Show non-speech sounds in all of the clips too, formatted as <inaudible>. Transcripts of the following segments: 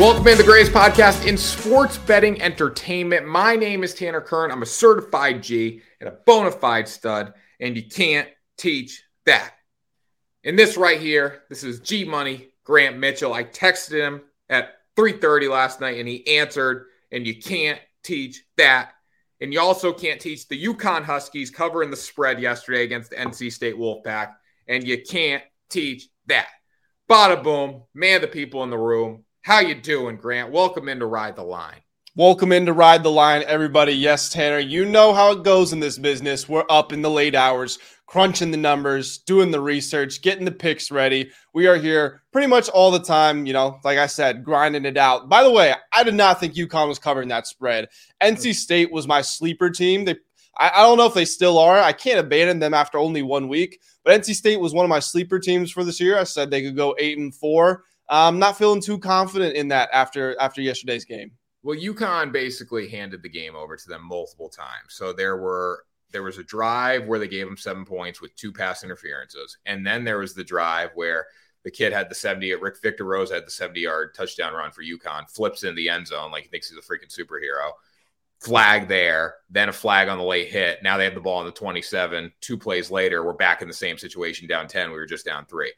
Welcome in the greatest podcast in sports betting entertainment. My name is Tanner Kern. I'm a certified G and a bona fide stud, and you can't teach that. In this right here, this is G Money Grant Mitchell. I texted him at 3:30 last night, and he answered. And you can't teach that. And you also can't teach the UConn Huskies covering the spread yesterday against the NC State Wolfpack. And you can't teach that. Bada boom, man, the people in the room. How you doing, Grant? Welcome in to Ride the Line. Welcome in to Ride the Line, everybody. Yes, Tanner, you know how it goes in this business. We're up in the late hours, crunching the numbers, doing the research, getting the picks ready. We are here pretty much all the time, you know, like I said, grinding it out. By the way, I did not think UConn was covering that spread. NC hmm. State was my sleeper team. They I, I don't know if they still are. I can't abandon them after only one week, but NC State was one of my sleeper teams for this year. I said they could go eight and four. I'm not feeling too confident in that after after yesterday's game. Well, UConn basically handed the game over to them multiple times. So there were there was a drive where they gave them seven points with two pass interferences, and then there was the drive where the kid had the 70 Rick Victor Rosa had the 70 yard touchdown run for UConn, flips in the end zone like he thinks he's a freaking superhero. Flag there, then a flag on the late hit. Now they have the ball on the 27. Two plays later, we're back in the same situation, down 10. We were just down three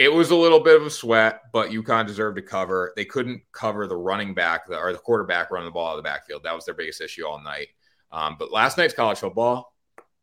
it was a little bit of a sweat, but UConn deserved to cover. They couldn't cover the running back or the quarterback running the ball out of the backfield. That was their biggest issue all night. Um, but last night's college football,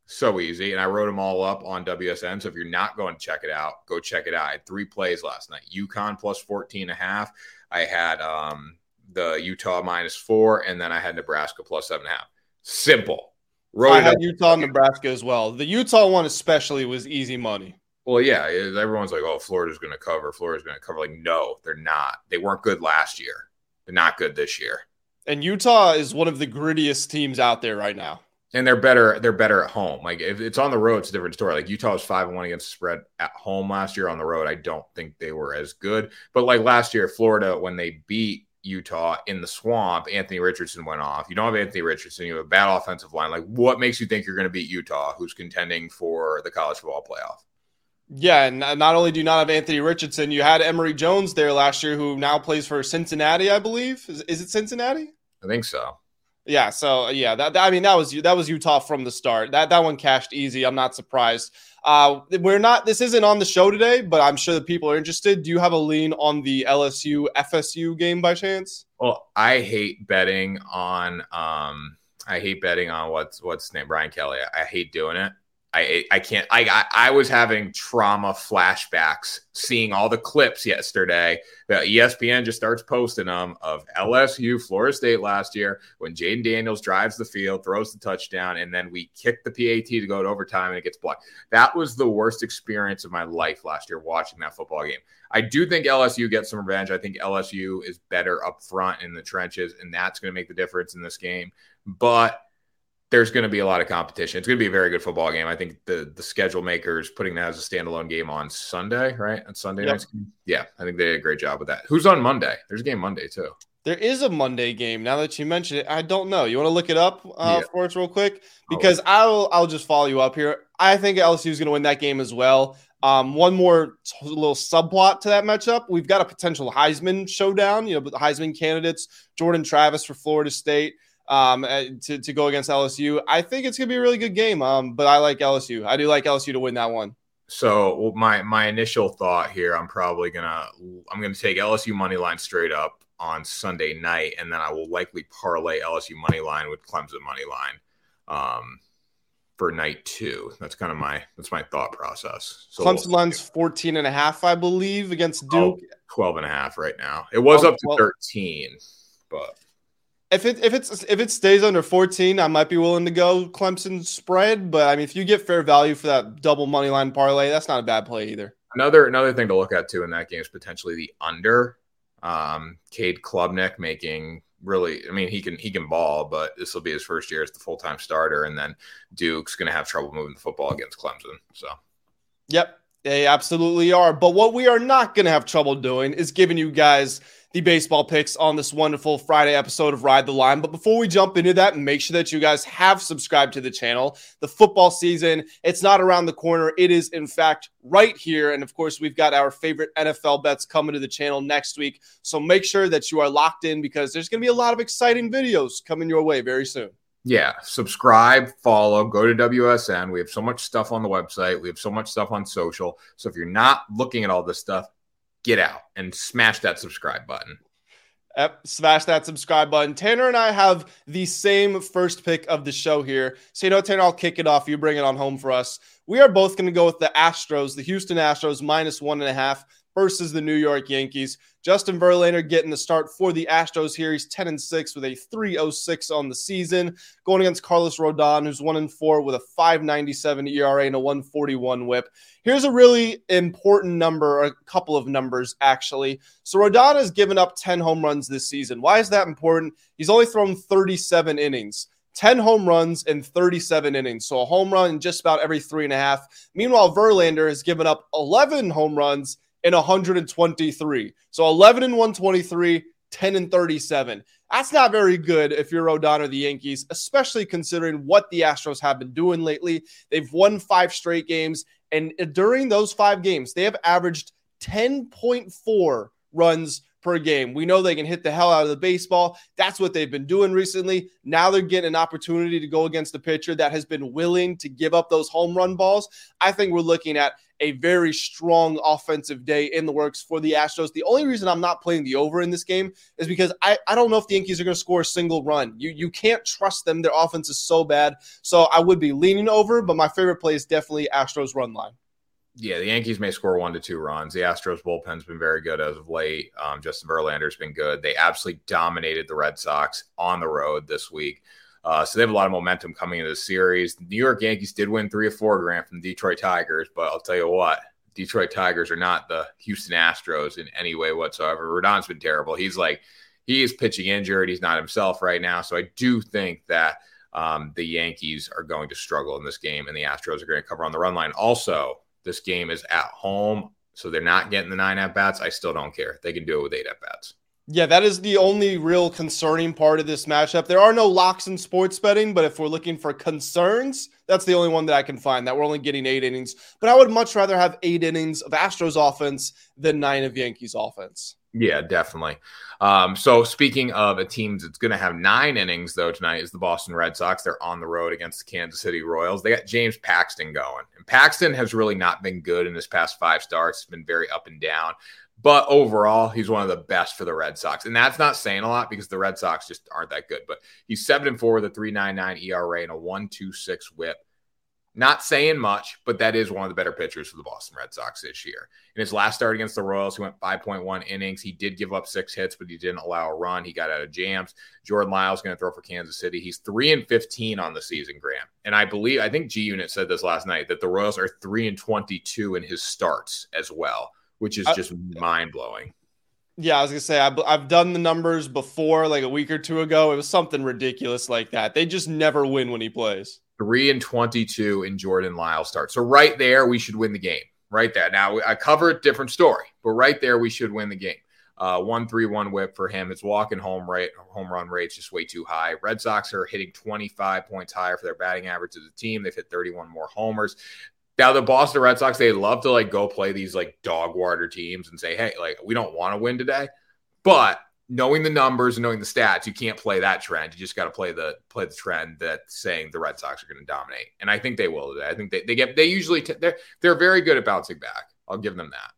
so easy. And I wrote them all up on WSN. So if you're not going to check it out, go check it out. I had three plays last night UConn plus 14 and a half. I had um, the Utah minus four, and then I had Nebraska plus seven and a half. Simple. Wrote I had Utah, Nebraska as well. The Utah one especially was easy money. Well, yeah, everyone's like, "Oh, Florida's going to cover. Florida's going to cover." Like, no, they're not. They weren't good last year. They're not good this year. And Utah is one of the grittiest teams out there right now. And they're better. They're better at home. Like if it's on the road, it's a different story. Like Utah was five and one against the spread at home last year. On the road, I don't think they were as good. But like last year, Florida when they beat Utah in the swamp, Anthony Richardson went off. You don't have Anthony Richardson. You have a bad offensive line. Like what makes you think you're going to beat Utah, who's contending for the college football playoff? Yeah, and not only do you not have Anthony Richardson, you had Emory Jones there last year, who now plays for Cincinnati, I believe. Is, is it Cincinnati? I think so. Yeah, so yeah, that, that, I mean that was that was Utah from the start. That that one cashed easy. I'm not surprised. Uh, we're not. This isn't on the show today, but I'm sure the people are interested. Do you have a lean on the LSU FSU game by chance? Well, I hate betting on. Um, I hate betting on what's what's name Brian Kelly. I hate doing it. I I can't. I, I, was having trauma flashbacks seeing all the clips yesterday. that ESPN just starts posting them of LSU, Florida State last year when Jayden Daniels drives the field, throws the touchdown, and then we kick the PAT to go to overtime and it gets blocked. That was the worst experience of my life last year watching that football game. I do think LSU gets some revenge. I think LSU is better up front in the trenches, and that's going to make the difference in this game. But there's going to be a lot of competition. It's going to be a very good football game. I think the the schedule makers putting that as a standalone game on Sunday, right? On Sunday yep. night. Yeah, I think they did a great job with that. Who's on Monday? There's a game Monday too. There is a Monday game. Now that you mention it, I don't know. You want to look it up uh, yeah. for us real quick because I'll I'll just follow you up here. I think LSU is going to win that game as well. Um, one more t- little subplot to that matchup: we've got a potential Heisman showdown. You know, the Heisman candidates: Jordan Travis for Florida State um, uh, to, to go against LSU. I think it's going to be a really good game, um, but I like LSU. I do like LSU to win that one. So my my initial thought here, I'm probably gonna I'm gonna take LSU money line straight up on Sunday night, and then I will likely parlay LSU money line with Clemson money line um, for night two. That's kind of my that's my thought process. So Clemson we'll line's 14 and a half, I believe, against oh, Duke. Oh, 12 and a half right now. It was oh, up to 13, but if it if it's if it stays under 14, I might be willing to go Clemson spread. But I mean, if you get fair value for that double money line parlay, that's not a bad play either. Another another thing to look at too in that game is potentially the under. Um, Cade Klubnik making really, I mean, he can he can ball, but this will be his first year as the full time starter, and then Duke's going to have trouble moving the football against Clemson. So, yep, They absolutely are. But what we are not going to have trouble doing is giving you guys the baseball picks on this wonderful Friday episode of Ride the Line. But before we jump into that, make sure that you guys have subscribed to the channel. The football season, it's not around the corner. It is, in fact, right here. And of course, we've got our favorite NFL bets coming to the channel next week. So make sure that you are locked in because there's going to be a lot of exciting videos coming your way very soon. Yeah, subscribe, follow, go to WSN. We have so much stuff on the website. We have so much stuff on social. So if you're not looking at all this stuff, get out and smash that subscribe button. Yep, smash that subscribe button. Tanner and I have the same first pick of the show here. So, you know, Tanner, I'll kick it off. You bring it on home for us. We are both going to go with the Astros, the Houston Astros, minus one and a half versus the New York Yankees. Justin Verlander getting the start for the Astros here. He's 10 and 6 with a 306 on the season, going against Carlos Rodon, who's 1 and 4 with a 597 ERA and a 141 whip. Here's a really important number, a couple of numbers actually. So Rodon has given up 10 home runs this season. Why is that important? He's only thrown 37 innings. 10 home runs in 37 innings. So a home run in just about every three and a half. Meanwhile, Verlander has given up 11 home runs in 123. So 11 and 123, 10 and 37. That's not very good if you're Rodon or the Yankees, especially considering what the Astros have been doing lately. They've won five straight games, and during those five games, they have averaged 10.4 runs per game. We know they can hit the hell out of the baseball. That's what they've been doing recently. Now they're getting an opportunity to go against a pitcher that has been willing to give up those home run balls. I think we're looking at a very strong offensive day in the works for the Astros. The only reason I'm not playing the over in this game is because I, I don't know if the Yankees are going to score a single run. You you can't trust them. Their offense is so bad. So I would be leaning over, but my favorite play is definitely Astros run line. Yeah, the Yankees may score one to two runs. The Astros bullpen's been very good as of late. Um, Justin Verlander's been good. They absolutely dominated the Red Sox on the road this week. Uh, so they have a lot of momentum coming into the series. The New York Yankees did win three or four grand from the Detroit Tigers, but I'll tell you what, Detroit Tigers are not the Houston Astros in any way whatsoever. Rodon's been terrible. He's like he is pitching injured. He's not himself right now. So I do think that um, the Yankees are going to struggle in this game, and the Astros are going to cover on the run line. Also, this game is at home, so they're not getting the nine at bats. I still don't care. They can do it with eight at bats. Yeah, that is the only real concerning part of this matchup. There are no locks in sports betting, but if we're looking for concerns, that's the only one that I can find that we're only getting eight innings. But I would much rather have eight innings of Astros offense than nine of Yankees offense. Yeah, definitely. Um, so speaking of a team that's going to have nine innings though tonight is the Boston Red Sox. They're on the road against the Kansas City Royals. They got James Paxton going, and Paxton has really not been good in his past five starts. It's been very up and down. But overall, he's one of the best for the Red Sox. And that's not saying a lot because the Red Sox just aren't that good. But he's 7 and 4 with a 3.99 ERA and a 1.26 whip. Not saying much, but that is one of the better pitchers for the Boston Red Sox this year. In his last start against the Royals, he went 5.1 innings. He did give up six hits, but he didn't allow a run. He got out of jams. Jordan Lyles going to throw for Kansas City. He's 3 and 15 on the season, Graham. And I believe, I think G Unit said this last night that the Royals are 3 and 22 in his starts as well which is just mind blowing. Yeah, I was gonna say I've, I've done the numbers before, like a week or two ago. It was something ridiculous like that. They just never win when he plays. Three and twenty-two in Jordan Lyle start. So right there, we should win the game. Right there. Now I cover a different story, but right there, we should win the game. Uh, one three one whip for him. His walking home rate, home run rate's just way too high. Red Sox are hitting 25 points higher for their batting average as a team. They've hit 31 more homers. Now the Boston Red Sox, they love to like go play these like dog water teams and say, hey, like we don't want to win today. But knowing the numbers and knowing the stats, you can't play that trend. You just got to play the play the trend that's saying the Red Sox are going to dominate, and I think they will today. I think they, they get they usually t- they're they're very good at bouncing back. I'll give them that.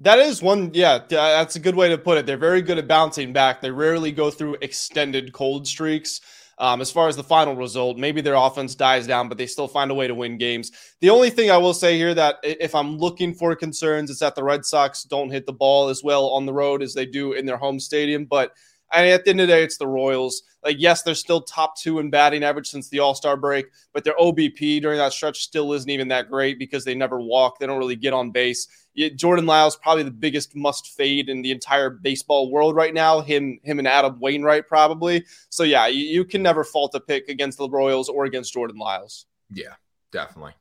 That is one, yeah, that's a good way to put it. They're very good at bouncing back. They rarely go through extended cold streaks. Um, as far as the final result, maybe their offense dies down, but they still find a way to win games. The only thing I will say here that if I'm looking for concerns, is that the Red Sox don't hit the ball as well on the road as they do in their home stadium. But Mean, at the end of the day, it's the Royals. Like, yes, they're still top two in batting average since the All Star break, but their OBP during that stretch still isn't even that great because they never walk. They don't really get on base. Jordan Lyles probably the biggest must fade in the entire baseball world right now. Him, him, and Adam Wainwright probably. So yeah, you, you can never fault a pick against the Royals or against Jordan Lyles. Yeah, definitely.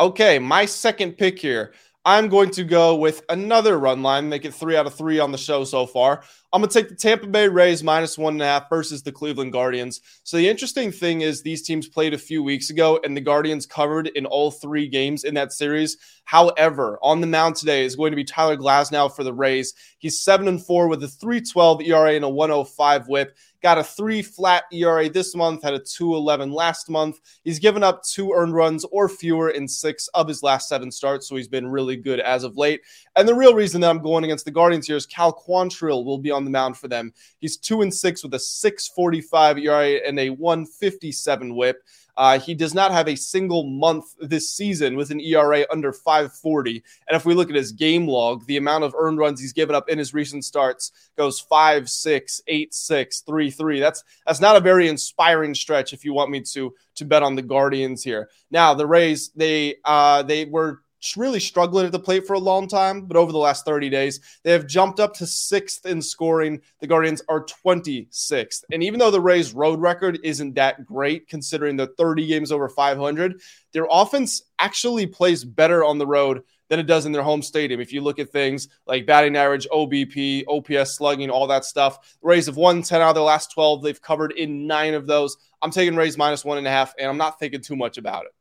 Okay, my second pick here. I'm going to go with another run line, make it three out of three on the show so far. I'm going to take the Tampa Bay Rays minus one and a half versus the Cleveland Guardians. So, the interesting thing is, these teams played a few weeks ago, and the Guardians covered in all three games in that series. However, on the mound today is going to be Tyler Glasnow for the Rays. He's 7 and 4 with a 312 ERA and a 105 whip. Got a three flat ERA this month, had a 211 last month. He's given up two earned runs or fewer in six of his last seven starts, so he's been really good as of late. And the real reason that I'm going against the Guardians here is Cal Quantrill will be on the mound for them. He's two and six with a 645 ERA and a 157 whip. Uh, he does not have a single month this season with an ERA under 540. And if we look at his game log, the amount of earned runs he's given up in his recent starts goes 5 6, 8 6, 3 3. That's that's not a very inspiring stretch if you want me to to bet on the Guardians here. Now, the Rays, they uh they were really struggling at the plate for a long time, but over the last 30 days, they have jumped up to sixth in scoring. The Guardians are 26th. And even though the Rays' road record isn't that great, considering the 30 games over 500, their offense actually plays better on the road than it does in their home stadium. If you look at things like batting average, OBP, OPS slugging, all that stuff, the Rays have won 10 out of their last 12. They've covered in nine of those. I'm taking Rays minus one and a half, and I'm not thinking too much about it.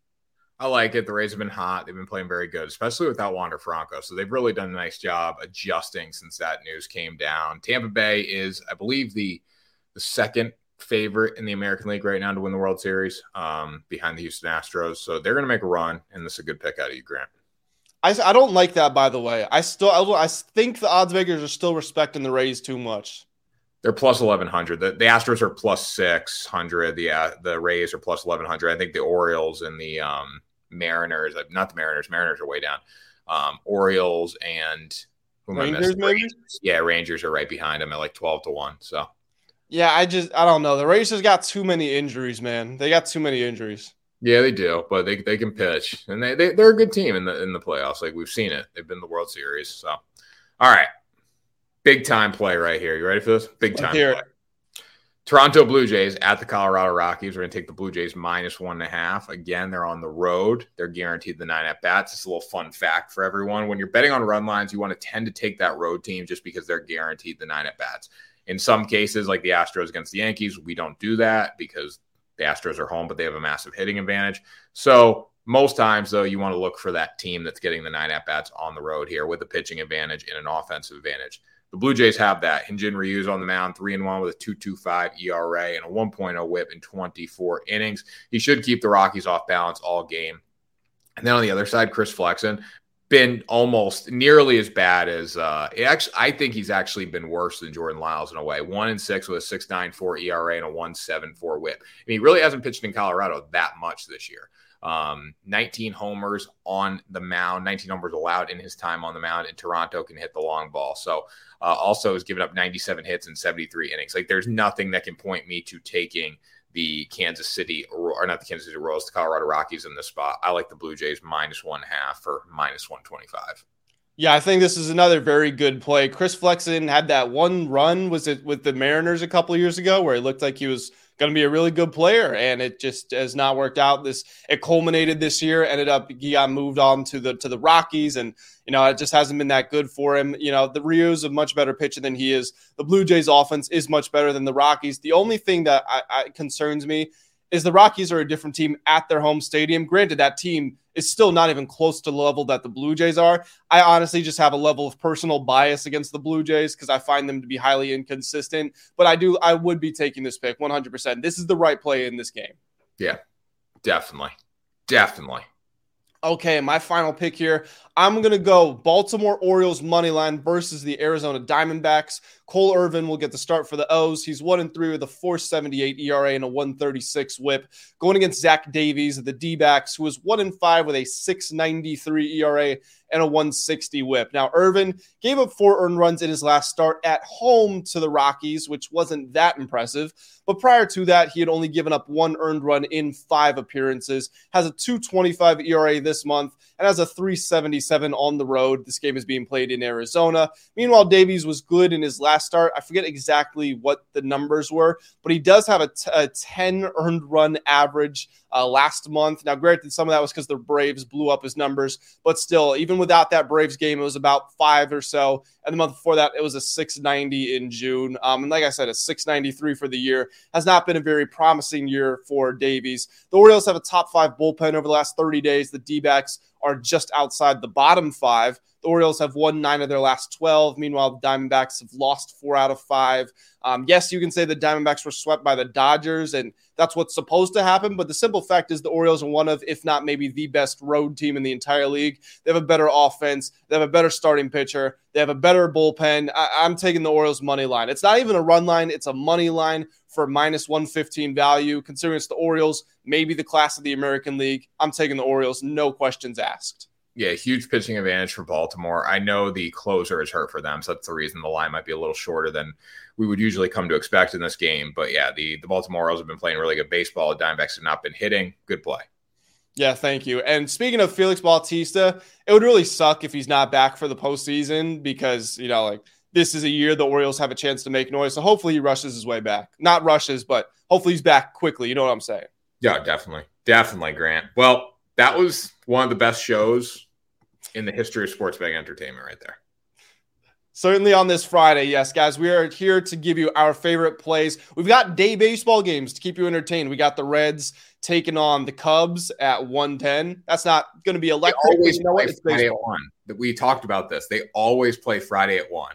I like it. The Rays have been hot. They've been playing very good, especially without Wander Franco. So they've really done a nice job adjusting since that news came down. Tampa Bay is, I believe, the the second favorite in the American League right now to win the World Series, um, behind the Houston Astros. So they're going to make a run, and this is a good pick out of you, Grant. I, I don't like that, by the way. I still I, I think the odds makers are still respecting the Rays too much. They're plus eleven hundred. The, the Astros are plus six hundred. The uh, the Rays are plus eleven hundred. I think the Orioles and the um, Mariners, uh, not the Mariners. Mariners are way down. Um, Orioles and Rangers, maybe. Yeah, Rangers are right behind them at like twelve to one. So. Yeah, I just I don't know. The Rangers got too many injuries, man. They got too many injuries. Yeah, they do, but they, they can pitch, and they, they they're a good team in the in the playoffs. Like we've seen it, they've been the World Series. So, all right, big time play right here. You ready for this? Big time play. Toronto Blue Jays at the Colorado Rockies. We're going to take the Blue Jays minus one and a half. Again, they're on the road. They're guaranteed the nine at bats. It's a little fun fact for everyone. When you're betting on run lines, you want to tend to take that road team just because they're guaranteed the nine at bats. In some cases, like the Astros against the Yankees, we don't do that because the Astros are home, but they have a massive hitting advantage. So most times, though, you want to look for that team that's getting the nine at bats on the road here with a pitching advantage and an offensive advantage. The Blue Jays have that. Hyun-Jin Ryu's on the mound, three and one with a 2.25 ERA and a 1.0 WHIP in 24 innings. He should keep the Rockies off balance all game. And then on the other side, Chris Flexen been almost nearly as bad as uh actually I think he's actually been worse than Jordan Lyles in a way. One and six with a six nine four ERA and a one seven four whip. Mean, he really hasn't pitched in Colorado that much this year. Um, 19 homers on the mound, 19 homers allowed in his time on the mound, and Toronto can hit the long ball. So, uh, also has given up 97 hits in 73 innings. Like, there's nothing that can point me to taking the Kansas City or not the Kansas City Royals, the Colorado Rockies in this spot. I like the Blue Jays minus one half or minus 125. Yeah, I think this is another very good play. Chris Flexen had that one run, was it with the Mariners a couple years ago, where it looked like he was going to be a really good player, and it just has not worked out. This it culminated this year. Ended up he got moved on to the to the Rockies, and you know it just hasn't been that good for him. You know the Ryu's a much better pitcher than he is. The Blue Jays offense is much better than the Rockies. The only thing that I, I concerns me is the Rockies are a different team at their home stadium. Granted, that team is still not even close to the level that the Blue Jays are. I honestly just have a level of personal bias against the Blue Jays because I find them to be highly inconsistent. But I do, I would be taking this pick 100%. This is the right play in this game. Yeah, definitely. Definitely. Okay, my final pick here. I'm going to go Baltimore Orioles money line versus the Arizona Diamondbacks. Cole Irvin will get the start for the O's. He's one and three with a 478 ERA and a 136 whip. Going against Zach Davies of the D backs, who was one and five with a 693 ERA and a 160 whip. Now, Irvin gave up four earned runs in his last start at home to the Rockies, which wasn't that impressive. But prior to that, he had only given up one earned run in five appearances, has a 225 ERA this month, and has a 377 on the road. This game is being played in Arizona. Meanwhile, Davies was good in his last last start. I forget exactly what the numbers were, but he does have a, t- a 10 earned run average uh, last month. Now, granted, some of that was because the Braves blew up his numbers, but still, even without that Braves game, it was about five or so. And the month before that, it was a 690 in June. Um, and like I said, a 693 for the year has not been a very promising year for Davies. The Orioles have a top five bullpen over the last 30 days. The D backs are just outside the bottom five. Orioles have won nine of their last 12. Meanwhile, the Diamondbacks have lost four out of five. Um, yes, you can say the Diamondbacks were swept by the Dodgers, and that's what's supposed to happen. But the simple fact is, the Orioles are one of, if not maybe the best road team in the entire league. They have a better offense, they have a better starting pitcher, they have a better bullpen. I- I'm taking the Orioles money line. It's not even a run line, it's a money line for minus 115 value. Considering it's the Orioles, maybe the class of the American League, I'm taking the Orioles, no questions asked. Yeah, huge pitching advantage for Baltimore. I know the closer is hurt for them, so that's the reason the line might be a little shorter than we would usually come to expect in this game. But yeah, the the Baltimore Orioles have been playing really good baseball. The Diamondbacks have not been hitting. Good play. Yeah, thank you. And speaking of Felix Bautista, it would really suck if he's not back for the postseason because you know, like this is a year the Orioles have a chance to make noise. So hopefully he rushes his way back. Not rushes, but hopefully he's back quickly. You know what I'm saying? Yeah, definitely, definitely, Grant. Well, that was one of the best shows in the history of sports betting entertainment right there. Certainly on this Friday, yes, guys, we are here to give you our favorite plays. We've got day baseball games to keep you entertained. We got the Reds taking on the Cubs at 110. That's not going to be electric. They always you know play Friday at one. We talked about this. They always play Friday at one.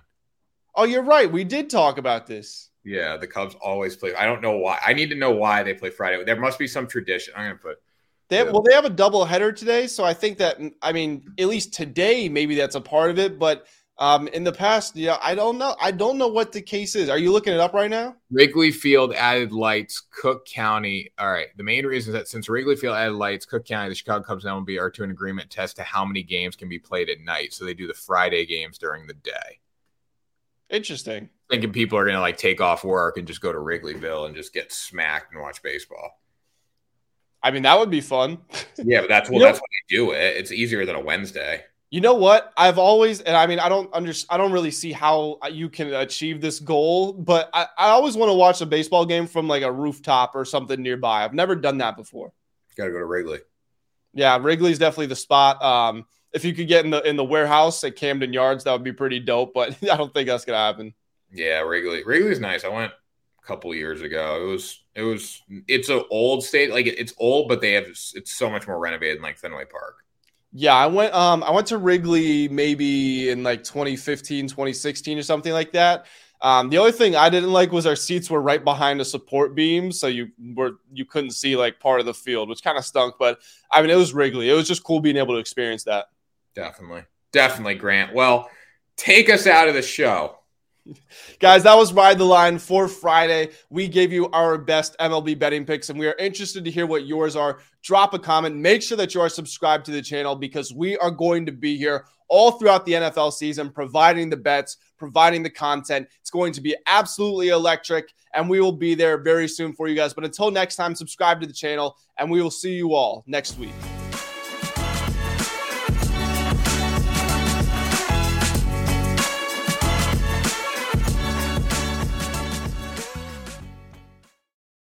Oh, you're right. We did talk about this. Yeah, the Cubs always play. I don't know why. I need to know why they play Friday. There must be some tradition. I'm going to put they have, well, they have a double header today, so I think that I mean, at least today, maybe that's a part of it. But um, in the past, yeah, I don't know. I don't know what the case is. Are you looking it up right now? Wrigley Field added lights, Cook County. All right. The main reason is that since Wrigley Field added lights, Cook County, the Chicago Cubs and MLB are to an agreement test to how many games can be played at night. So they do the Friday games during the day. Interesting. Thinking people are gonna like take off work and just go to Wrigleyville and just get smacked and watch baseball. I mean, that would be fun. Yeah, but that's <laughs> well, you that's know, what they do it. It's easier than a Wednesday. You know what? I've always, and I mean, I don't understand. I don't really see how you can achieve this goal, but I, I always want to watch a baseball game from like a rooftop or something nearby. I've never done that before. Got to go to Wrigley. Yeah, Wrigley's definitely the spot. Um, if you could get in the in the warehouse at Camden Yards, that would be pretty dope. But <laughs> I don't think that's gonna happen. Yeah, Wrigley. Wrigley's nice. I went couple years ago. It was it was it's an old state like it's old, but they have it's so much more renovated than like Fenway Park. Yeah, I went um I went to Wrigley maybe in like 2015, 2016 or something like that. Um, the only thing I didn't like was our seats were right behind a support beam, so you were you couldn't see like part of the field, which kind of stunk. But I mean, it was Wrigley. It was just cool being able to experience that. Definitely, definitely, Grant. Well, take us out of the show. Guys, that was Ride the Line for Friday. We gave you our best MLB betting picks, and we are interested to hear what yours are. Drop a comment. Make sure that you are subscribed to the channel because we are going to be here all throughout the NFL season, providing the bets, providing the content. It's going to be absolutely electric, and we will be there very soon for you guys. But until next time, subscribe to the channel, and we will see you all next week.